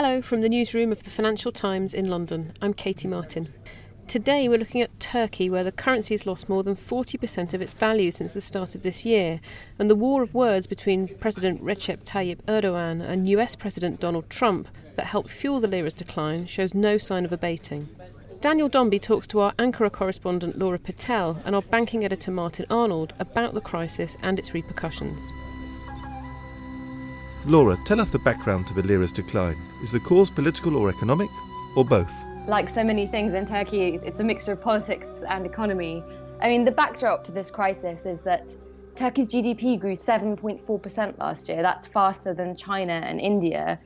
Hello from the newsroom of the Financial Times in London. I'm Katie Martin. Today we're looking at Turkey, where the currency has lost more than 40% of its value since the start of this year, and the war of words between President Recep Tayyip Erdogan and US President Donald Trump that helped fuel the lira's decline shows no sign of abating. Daniel Dombey talks to our Ankara correspondent Laura Pitel and our banking editor Martin Arnold about the crisis and its repercussions. Laura, tell us the background to the lira's decline. Is the cause political or economic, or both? like so many things in Turkey, it's a mixture of politics and economy. I mean, the backdrop to this crisis is that Turkey's GDP grew 7.4% last year. That's faster than China and India.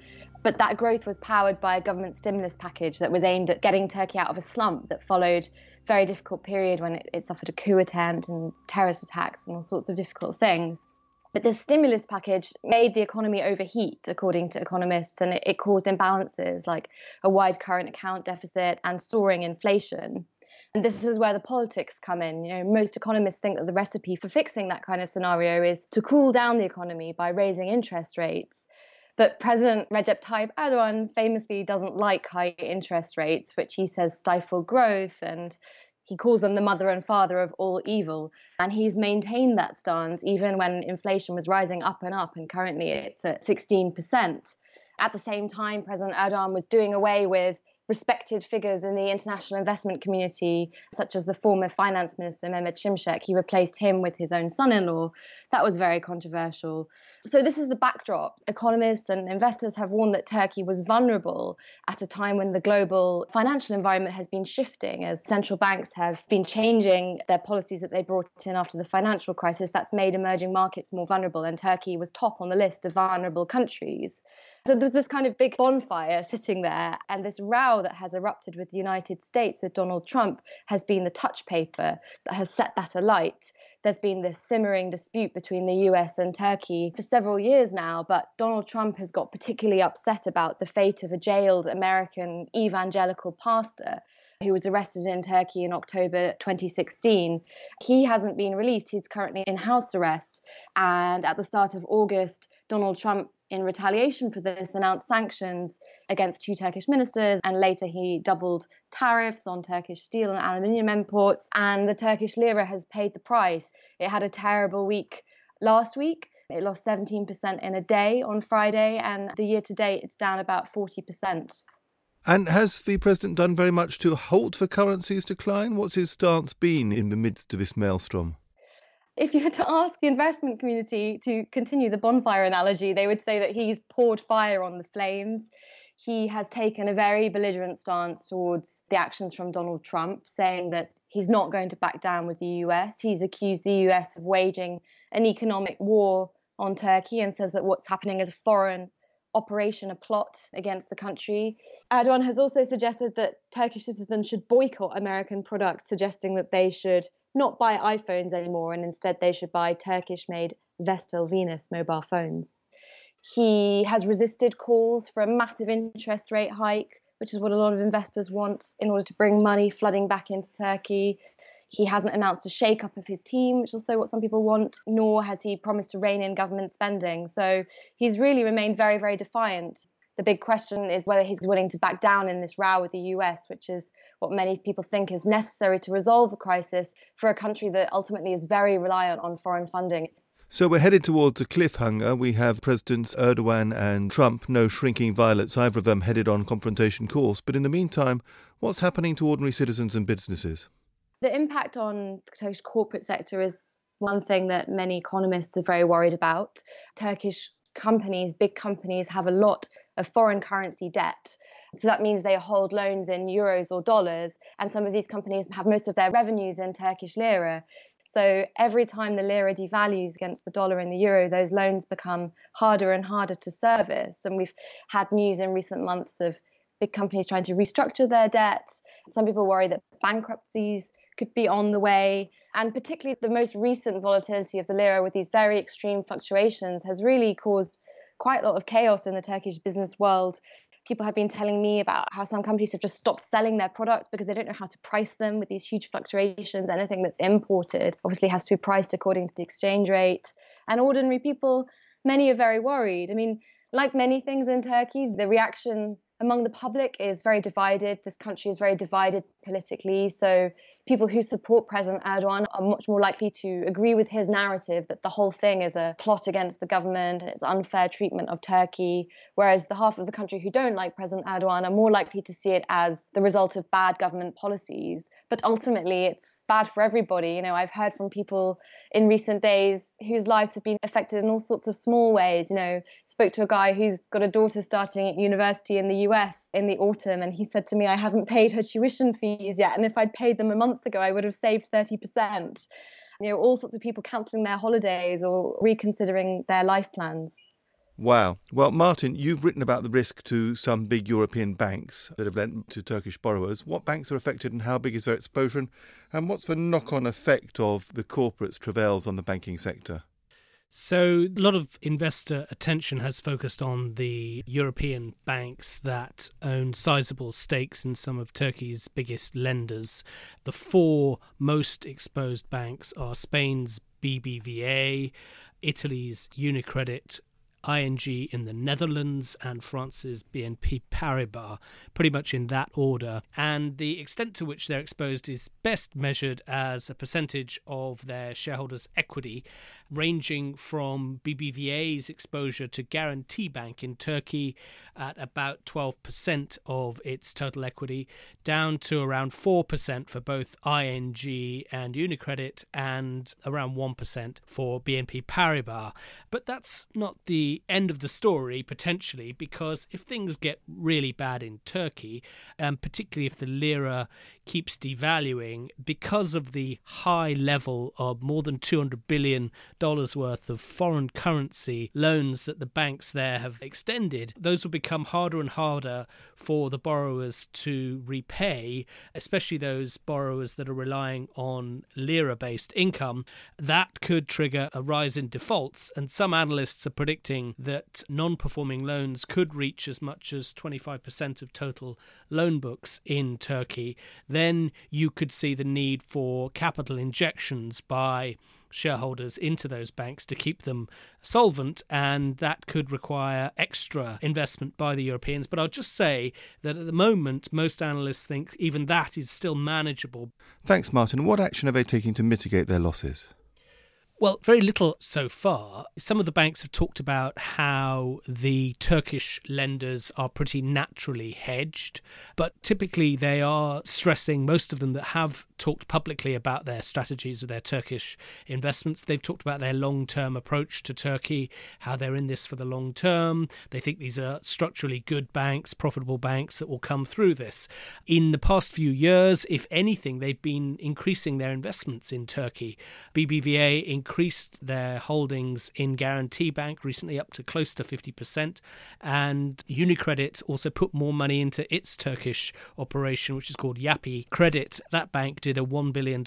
But that growth was powered by a government stimulus package that was aimed at getting Turkey out of a slump that followed a very difficult period when it, it suffered a coup attempt and terrorist attacks and all sorts of difficult things. But the stimulus package made the economy overheat, according to economists, and it, caused imbalances like a wide current account deficit and soaring inflation. And this is where the politics come in. You know, most economists think that the recipe for fixing that kind of scenario is to cool down the economy by raising interest rates. But President Recep Tayyip Erdogan famously doesn't like high interest rates, which he says stifle growth and he calls them the mother and father of all evil. And he's maintained that stance even when inflation was rising up and up, and currently it's at 16%. At the same time, President Erdogan was doing away with respected figures in the international investment community, such as the former finance minister Mehmet Şimşek. He replaced him with his own son-in-law. That was very controversial. So this is the backdrop. Economists and investors have warned that Turkey was vulnerable at a time when the global financial environment has been shifting as central banks have been changing their policies that they brought in after the financial crisis. That's made emerging markets more vulnerable, and Turkey was top on the list of vulnerable countries. So there's this kind of big bonfire sitting there, and this row that has erupted with the United States with Donald Trump has been the touch paper that has set that alight. There's been this simmering dispute between the US and Turkey for several years now, but Donald Trump has got particularly upset about the fate of a jailed American evangelical pastor who was arrested in Turkey in October 2016. He hasn't been released. He's currently in house arrest. And at the start of August, Donald Trump in retaliation for this, announced sanctions against two Turkish ministers, and later he doubled tariffs on Turkish steel and aluminium imports. And the Turkish lira has paid the price. It had a terrible week last week. It lost 17% in a day on Friday, and the year to date, it's down about 40%. And has the president done very much to halt the currency's decline? What's his stance been in the midst of this maelstrom? If you were to ask the investment community to continue the bonfire analogy, they would say that he's poured fire on the flames. He has taken a very belligerent stance towards the actions from Donald Trump, saying that he's not going to back down with the US. He's accused the US of waging an economic war on Turkey and says that what's happening is a foreign operation, a plot against the country. Erdogan has also suggested that Turkish citizens should boycott American products, suggesting that they should not buy iPhones anymore and instead they should buy Turkish made Vestel Venus mobile phones. He has resisted calls for a massive interest rate hike, which is what a lot of investors want in order to bring money flooding back into Turkey. He hasn't announced a shake-up of his team, which is also what some people want, nor has he promised to rein in government spending. So he's really remained very, very defiant the big question is whether he's willing to back down in this row with the US, which is what many people think is necessary to resolve the crisis for a country that ultimately is very reliant on foreign funding. So we're headed towards a cliffhanger. We have Presidents Erdogan and Trump, no shrinking violets, either of them headed on confrontation course. But in the meantime, what's happening to ordinary citizens and businesses? The impact on the Turkish corporate sector is one thing that many economists are very worried about. Turkish companies, big companies, have a lot of foreign currency debt. So that means they hold loans in euros or dollars, and some of these companies have most of their revenues in Turkish lira. So every time the lira devalues against the dollar and the euro, those loans become harder and harder to service. And we've had news in recent months of big companies trying to restructure their debt. Some people worry that bankruptcies could be on the way. And particularly the most recent volatility of the lira with these very extreme fluctuations has really caused quite a lot of chaos in the Turkish business world. People have been telling me about how some companies have just stopped selling their products because they don't know how to price them with these huge fluctuations. Anything that's imported obviously has to be priced according to the exchange rate. And ordinary people, many are very worried. I mean, Like many things in Turkey, the reaction among the public is very divided. This country is very divided politically. So people who support President Erdogan are much more likely to agree with his narrative that the whole thing is a plot against the government and it's unfair treatment of Turkey, whereas the half of the country who don't like President Erdogan are more likely to see it as the result of bad government policies. But ultimately, it's bad for everybody. You know, I've heard from people in recent days whose lives have been affected in all sorts of small ways. You know, spoke to a guy who's got a daughter starting at university in the US in the autumn, and he said to me, I haven't paid her tuition fees yet. And if I'd paid them a month ago, I would have saved 30%. You know, all sorts of people cancelling their holidays or reconsidering their life plans. Wow. Well, Martin, you've written about the risk to some big European banks that have lent to Turkish borrowers. What banks are affected and how big is their exposure? And what's the knock on effect of the corporates' travails on the banking sector? So, a lot of investor attention has focused on the European banks that own sizable stakes in some of Turkey's biggest lenders. The four most exposed banks are Spain's BBVA, Italy's Unicredit, ING in the Netherlands and France's BNP Paribas, pretty much in that order. And the extent to which they're exposed is best measured as a percentage of their shareholders' equity, ranging from BBVA's exposure to Garanti Bank in Turkey at about 12% of its total equity, down to around 4% for both ING and Unicredit, and around 1% for BNP Paribas. But that's not the end of the story potentially because if things get really bad in Turkey, um, particularly if the lira keeps devaluing because of the high level of more than $200 billion worth of foreign currency loans that the banks there have extended, those will become harder and harder for the borrowers to repay, especially those borrowers that are relying on lira based income. That could trigger a rise in defaults, and some analysts are predicting that non performing loans could reach as much as 25% of total loan books in Turkey then you could see the need for capital injections by shareholders into those banks to keep them solvent, and that could require extra investment by the Europeans. But I'll just say that at the moment, most analysts think even that is still manageable. Thanks, Martin. What action are they taking to mitigate their losses? Well, very little so far. Some of the banks have talked about how the Turkish lenders are pretty naturally hedged, but typically they are stressing, most of them that have talked publicly about their strategies of their Turkish investments. They've talked about their long term approach to Turkey, how they're in this for the long term. They think these are structurally good banks, profitable banks that will come through this. In the past few years, if anything, they've been increasing their investments in Turkey. BBVA increased increased their holdings in Garanti Bank recently up to close to 50%. And Unicredit also put more money into its Turkish operation, which is called Yapı Kredi. That bank did a $1 billion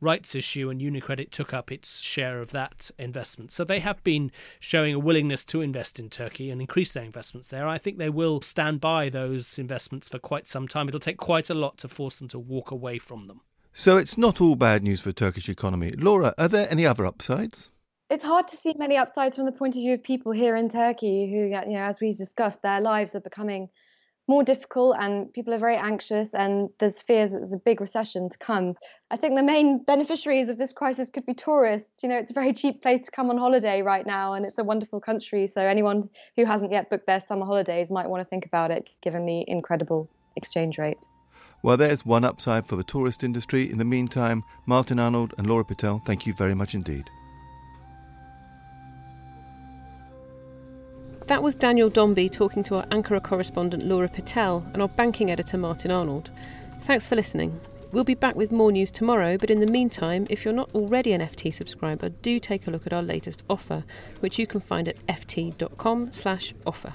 rights issue, and Unicredit took up its share of that investment. So they have been showing a willingness to invest in Turkey and increase their investments there. I think they will stand by those investments for quite some time. It'll take quite a lot to force them to walk away from them. So it's not all bad news for the Turkish economy. Laura, are there any other upsides? It's hard to see many upsides from the point of view of people here in Turkey who, you know, as we discussed, their lives are becoming more difficult and people are very anxious and there's fears that there's a big recession to come. I think the main beneficiaries of this crisis could be tourists. You know, it's a very cheap place to come on holiday right now and it's a wonderful country. So anyone who hasn't yet booked their summer holidays might want to think about it given the incredible exchange rate. Well, there's one upside for the tourist industry. In the meantime, Martin Arnold and Laura Pitel, thank you very much indeed. That was Daniel Dombey talking to our Ankara correspondent Laura Pitel and our banking editor Martin Arnold. Thanks for listening. We'll be back with more news tomorrow, but in the meantime, if you're not already an FT subscriber, do take a look at our latest offer, which you can find at ft.com/offer.